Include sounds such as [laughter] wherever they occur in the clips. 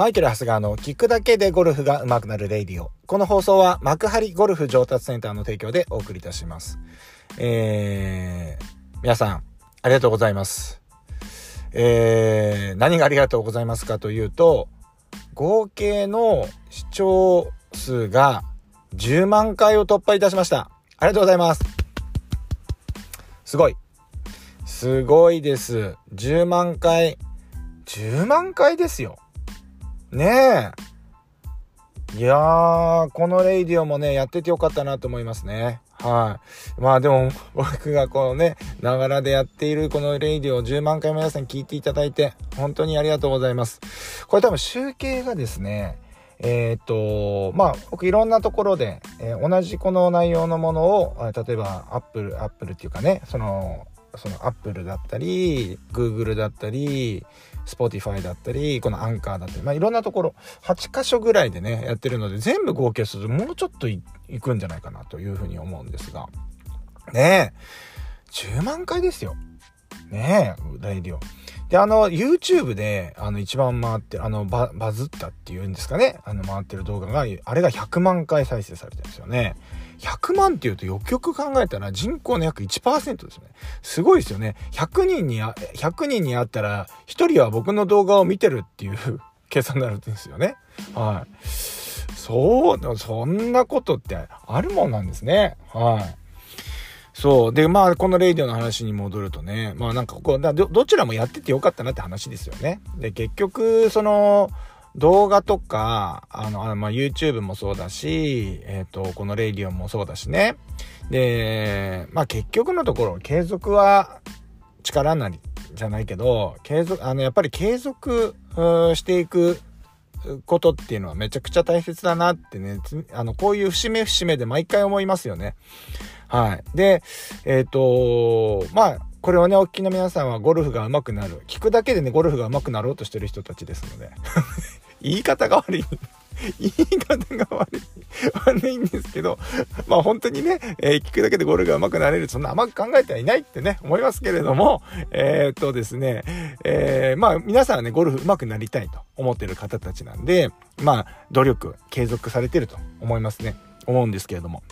マイケル・ハスガーの聞くだけでゴルフが上手くなるレイディオ。この放送は幕張ゴルフ上達センターの提供でお送りいたします。えー、皆さん、ありがとうございます。えー、何がありがとうございますかというと、合計の視聴数が10万回を突破いたしました。ありがとうございます。すごい。すごいです。10万回。10万回ですよ。ねえ。いやー、このレイディオもね、やっててよかったなと思いますね。はい。まあでも、僕がこのね、ながらでやっているこのレイディオを10万回も皆さん聞いていただいて、本当にありがとうございます。これ多分集計がですね、えっ、と、まあ、僕いろんなところで、えー、同じこの内容のものを、例えば、 Apple、Apple っていうかね、その、その Apple だったり、 Google だったり、 Spotify だったり、このアンカーだったり、まあ、いろんなところ、8箇所ぐらいでね、やってるので、全部合計するともうちょっといくんじゃないかなというふうに思うんですが。ねえ、10万回ですよ。ねえ、 radio。で、あの、YouTube で、あの、一番回ってあの、バ、バズったっていうんですかね。あの、回ってる動画が、あれが100万回再生されてるんですよね。100万っていうとよくよく考えたら人口の約1%ですね。すごいですよね。100人に、100人に会ったら、1人は僕の動画を見てるっていう [laughs] 計算になるんですよね。はい。そう、そんなことってあるもんなんですね。はい。そう。で、まあ、このレイディオの話に戻るとね、まあなんかここ、ど、どちらもやっててよかったなって話ですよね。で、結局、その、動画とか、あの、あまあ、YouTube もそうだし、えっ、ー、と、このレイディオもそうだしね。で、まあ、結局のところ、継続は力なりじゃないけど、継続、あの、やっぱり継続していくことっていうのはめちゃくちゃ大切だなってね、あの、こういう節目節目で毎回思いますよね。はい。で、えっ、ー、と、まあ、これをね、お聞きの皆さんはゴルフが上手くなる。聞くだけでね、ゴルフが上手くなろうとしてる人たちですので。[laughs] 言い方が悪い。言い方が悪い。悪いんですけど、まあ本当にね、えー、聞くだけでゴルフが上手くなれる、そんな甘く考えてはいないってね、思いますけれども、えー、っとですね、えー、まあ皆さんはね、ゴルフ上手くなりたいと思ってる方たちなんで、まあ努力、継続されてると思いますね。思うんですけれども。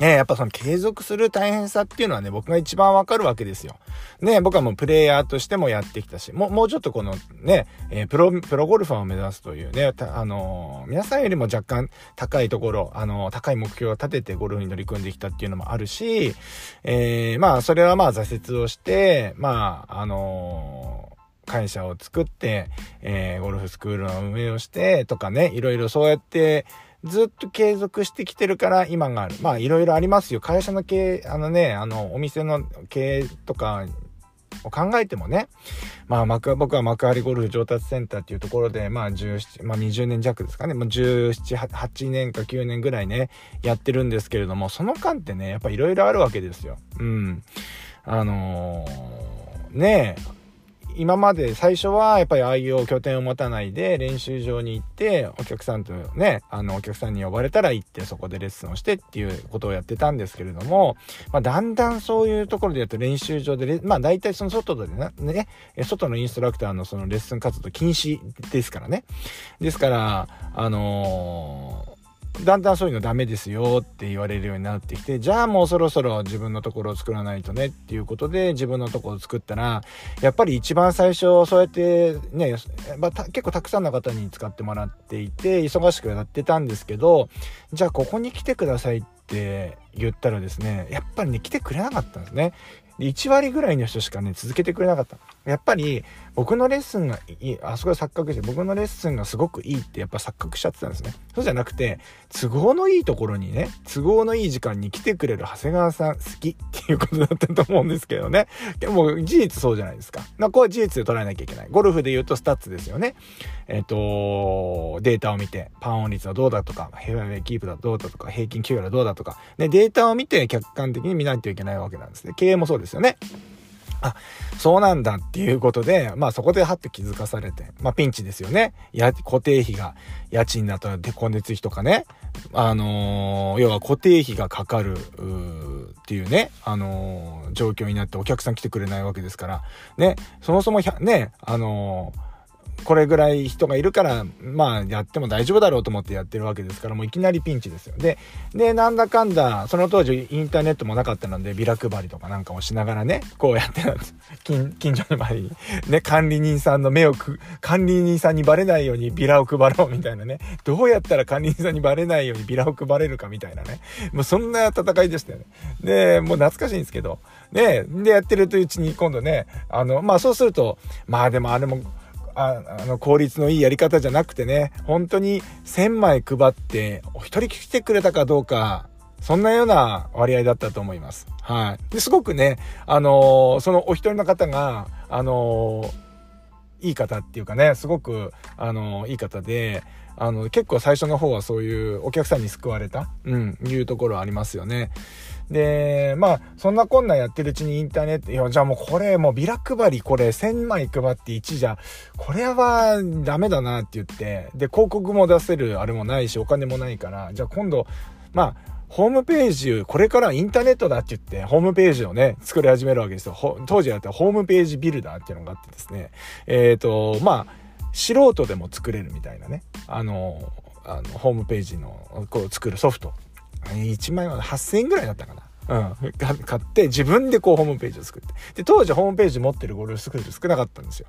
ね、やっぱその継続する大変さっていうのはね、僕が一番わかるわけですよ。ね、僕はもうプレイヤーとしてもやってきたし、もう、もうちょっとこのね、えー、プロ、プロゴルファーを目指すというね、あのー、皆さんよりも若干高いところ、あのー、高い目標を立ててゴルフに乗り組んできたっていうのもあるし、えまあ、それはまあ挫折をして、まあ、あの会社を作って、えゴルフスクールの運営をしてとかね、いろいろそうやって、ずっと継続してきてるから今がある。まあいろいろありますよ。会社の経営、あのね、あの、お店の経営とかを考えてもね、まあ、幕、僕は幕張ゴルフ上達センターっていうところで、まあ、17、まあ、20年弱ですかね、まあ、17、8年か9年ぐらいね、やってるんですけれども、その間ってね、やっぱいろいろあるわけですよ。うん。あのー、ねえ、今まで最初はやっぱりああいう拠点を持たないで練習場に行ってお客さんとね、あのお客さんに呼ばれたら行ってそこでレッスンをしてっていうことをやってたんですけれども、まあ、だんだんそういうところでやると練習場で、まあ大体その外でね、外のインストラクターのそのレッスン活動禁止ですからね。ですから、あのーだんだんそういうのダメですよって言われるようになってきて、じゃあもうそろそろ自分のところを作らないとねっていうことで自分のところを作ったら、やっぱり一番最初そうやってね、まあ、結構たくさんの方に使ってもらっていて、忙しくやってたんですけど、じゃあここに来てくださいって言ったらですね、やっぱりね、来てくれなかったんですね。1割ぐらいの人しかね、続けてくれなかった。やっぱり、僕のレッスンがいい、あそこで錯覚して、僕のレッスンがすごくいいってやっぱ錯覚しちゃってたんですね。そうじゃなくて、都合のいいところにね、都合のいい時間に来てくれる長谷川さん好きっていうことだったと思うんですけどね。でも、事実そうじゃないですか。まこれ事実で捉えなきゃいけない。ゴルフで言うとスタッツですよね。えっ、ー、と、データを見て、パンオン率はどうだとか、ヘアウェイキープだどうだとか、平均給与はどうだとか、ね、データを見て客観的に見ないといけないわけなんですね。経営もそうですよね。あ、そうなんだっていうことで、まあそこではって気づかされて、まあピンチですよね。や、固定費が、家賃だと光熱費とかね、あのー、要は固定費がかかる、っていうね、あのー、状況になってお客さん来てくれないわけですから、ね、そもそもね、あのーこれぐらい人がいるから、まあ、やっても大丈夫だろうと思ってやってるわけですから、もういきなりピンチですよ。で、で、なんだかんだ、その当時インターネットもなかったので、ビラ配りとかなんかもしながらね、こうやってたんです。近、近所の周りに、ね、管理人さんの目をく、管理人さんにバレないようにビラを配ろうみたいなね。どうやったら管理人さんにバレないようにビラを配れるかみたいなね。もうそんな戦いでしたよね。で、もう懐かしいんですけど、ね、で、やってるというちに今度ね、あの、まあそうすると、まあでもあれも、ああの効率のいいやり方じゃなくてね、本当に1000枚配ってお一人来てくれたかどうか、そんなような割合だったと思います。はい。で、すごくね、あのー、そのお一人の方が、あのー、いい方っていうかね、すごく、あのー、いい方で、あの、結構最初の方はそういうお客さんに救われた、うん、いうところありますよね。で、まあ、そんなこんなやってるうちにインターネット、いや、じゃあもうこれ、もうビラ配り、これ1000枚配って1じゃ、これはダメだなって言って、で、広告も出せるあれもないし、お金もないから、じゃあ今度、まあ、ホームページ、これからインターネットだって言って、ホームページをね、作り始めるわけですよ。当時だったらホームページビルダーっていうのがあってですね、えっ、ー、と、まあ、素人でも作れるみたいなね、あの、あのホームページの、こう作るソフト。1万円は8000円ぐらいだったかな。うん、買って自分でこうホームページを作って。で、当時ホームページ持ってるゴルフスクール少なかったんですよ。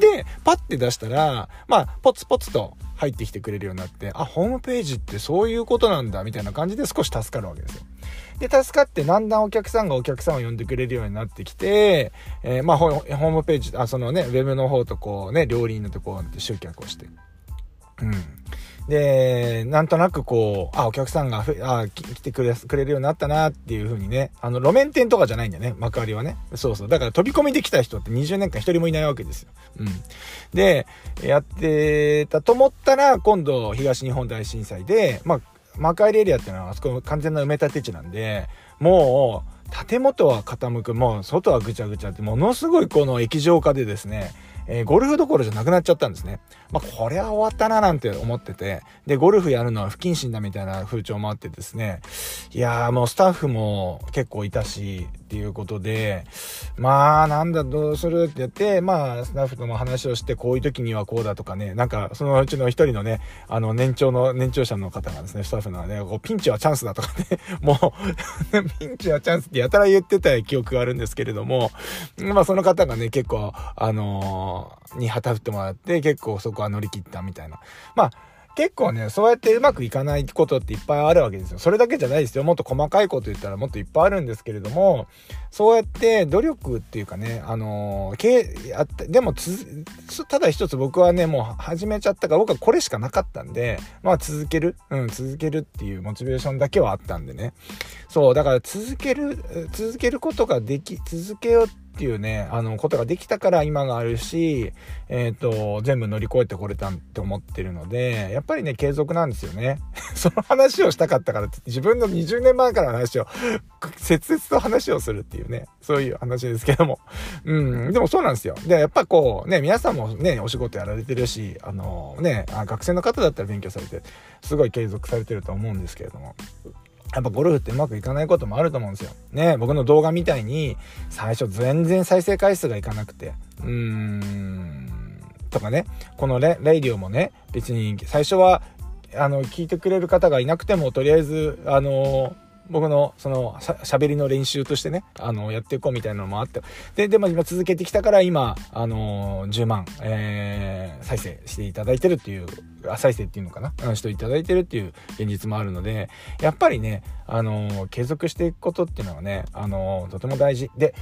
で、パッて出したら、まあ、ポツポツと入ってきてくれるようになって、あ、ホームページってそういうことなんだ、みたいな感じで少し助かるわけですよ。で、助かってだんだんお客さんがお客さんを呼んでくれるようになってきて、えー、まあホ、ームページ、あ、そのね、ウェブの方とこうね、両輪のとこう集客をして。うん。で、なんとなくこう、あ、お客さんがあ来てくれ、くれるようになったなっていう風にね、あの、路面店とかじゃないんだよね、幕張はね。そうそう。だから飛び込みできた人って20年間一人もいないわけですよ。うん。で、やってたと思ったら、今度東日本大震災で、まあ、幕張エリアっていうのはあそこ完全な埋め立て地なんで、もう、建物は傾く、もう外はぐちゃぐちゃって、ものすごいこの液状化でですね、えー、ゴルフどころじゃなくなっちゃったんですね。まあ、これは終わったななんて思ってて、で、ゴルフやるのは不謹慎だみたいな風潮もあってですね、いやーもうスタッフも結構いたし、っていうことで、まあ、なんだ、どうするって言って、まあ、スタッフとも話をして、こういう時にはこうだとかね、なんか、そのうちの一人のね、あの、年長の、年長者の方がですね、スタッフのね、こうピンチはチャンスだとかね、[laughs] もう [laughs] ピンチはチャンスってやたら言ってた記憶があるんですけれども、まあ、その方がね、結構、あのー、に旗振ってもらって、結構そこは乗り切ったみたいな。まあ、結構ね、そうやってうまくいかないことっていっぱいあるわけですよ。それだけじゃないですよ。もっと細かいこと言ったらもっといっぱいあるんですけれども、そうやって努力っていうかね、あのー、あっでもただ一つ僕はね、もう始めちゃったから僕はこれしかなかったんで、まあ続ける、うん、続けるっていうモチベーションだけはあったんでね。そう、だから続ける、続けることができ、続けようってっていうね、あの、ことができたから今があるし、えっ、ー、と、全部乗り越えてこれたって思ってるので、やっぱりね、継続なんですよね。[laughs] その話をしたかったからって、自分の20年前からの話を、切々と話をするっていうね、そういう話ですけども。うん、でもそうなんですよ。で、やっぱこう、ね、皆さんもね、お仕事やられてるし、あのね、学生の方だったら勉強されて、すごい継続されてると思うんですけれども。やっぱゴルフってうまくいかないこともあると思うんですよ。ね、僕の動画みたいに、最初全然再生回数がいかなくて、うーん、とかね、このレレイディオもね、別に最初は、あの、聞いてくれる方がいなくても、とりあえず、あの僕のそのしゃべりの練習としてね、あの、やっていこうみたいなのもあって、で、でも今続けてきたから今、あの10万、えー、再生していただいてるっていう、再生っていうのかな、うん、していただいてるっていう現実もあるので、やっぱりね、あの継続していくことっていうのはね、あのとても大事。で、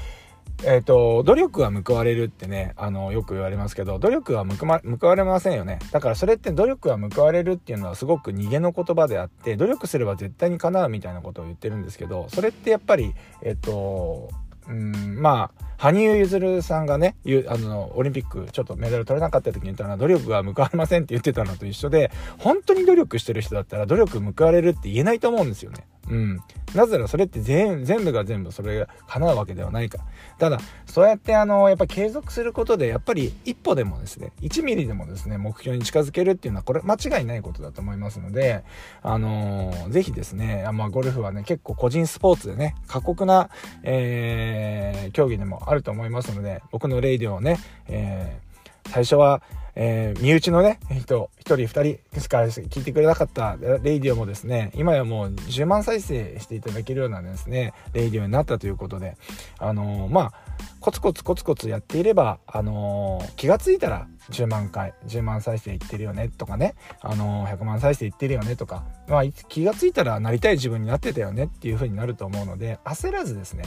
えっ、ー、と、努力は報われるってね、あの、よく言われますけど、努力は報,、ま、報われませんよね。だからそれって努力は報われるっていうのはすごく逃げの言葉であって、努力すれば絶対に叶うみたいなことを言ってるんですけど、それってやっぱり、えっ、ー、と、うん、まあ、羽生結弦さんがね、あの、オリンピックちょっとメダル取れなかった時に言ったのは努力が報われませんって言ってたのと一緒で、本当に努力してる人だったら努力報われるって言えないと思うんですよね。うん。なぜならそれって全部が全部それが叶うわけではないか。ただ、そうやってあの、やっぱ継続することで、やっぱり一歩でもですね、1ミリでもですね、目標に近づけるっていうのは、これ間違いないことだと思いますので、あのー、ぜひですね、あまあ、ゴルフはね、結構個人スポーツでね、過酷な、えー、競技でもあると思いますので、僕のレイディオをね、えー最初は、えー、身内のね、人、一人二人ですから聞いてくれなかったレイディオもですね、今やもう10万再生していただけるようなですね、レイディオになったということで、あのー、まあ、コツコツコツコツやっていれば、あのー、気がついたら10万回、10万再生いってるよねとかね、あのー、100万再生いってるよねとか、まあ、気がついたらなりたい自分になってたよねっていう風になると思うので、焦らずですね、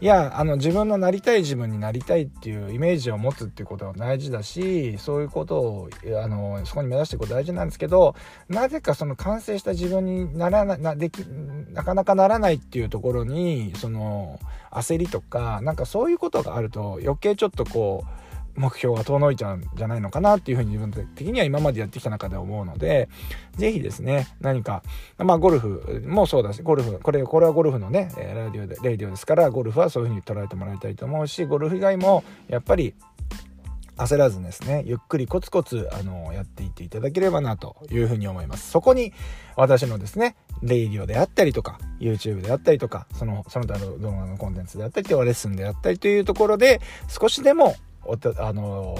いや、あの、自分のなりたい自分になりたいっていうイメージを持つっていうことが大事だし、そういうことを、あの、そこに目指していくこと大事なんですけど、なぜかその完成した自分にならな、な、でき、なかなかならないっていうところに、その、焦りとか、なんかそういうことがあると余計ちょっとこう、目標が遠のいちゃうんじゃないのかなっていうふうに自分的には今までやってきた中で思うので、ぜひですね、何か、まあゴルフもそうだし、ゴルフ、これ、これはゴルフのね、ラディオで、レディオですから、ゴルフはそういうふうに捉えてもらいたいと思うし、ゴルフ以外も、やっぱり、焦らずですね、ゆっくりコツコツ、あの、やっていっていただければなというふうに思います。そこに、私のですね、レイディオであったりとか、YouTube であったりとか、その、その他の動画のコンテンツであったりとか、レッスンであったりというところで、少しでもおあの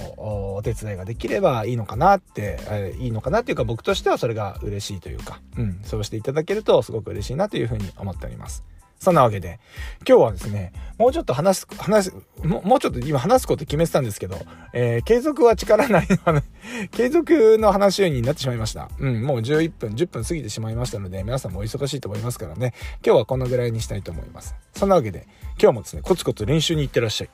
お手伝いができればいいのかなって、え、いいのかなっていうか僕としてはそれが嬉しいというか、うん、そうしていただけるとすごく嬉しいなというふうに思っております。そんなわけで、今日はですね、もうちょっと話す、話す、もうちょっと今話すこと決めてたんですけど、えー、継続は力なりの、[laughs] 継続の話になってしまいました。うん、もう11分、10分過ぎてしまいましたので、皆さんもお忙しいと思いますからね、今日はこのぐらいにしたいと思います。そんなわけで、今日もですね、コツコツ練習に行ってらっしゃい。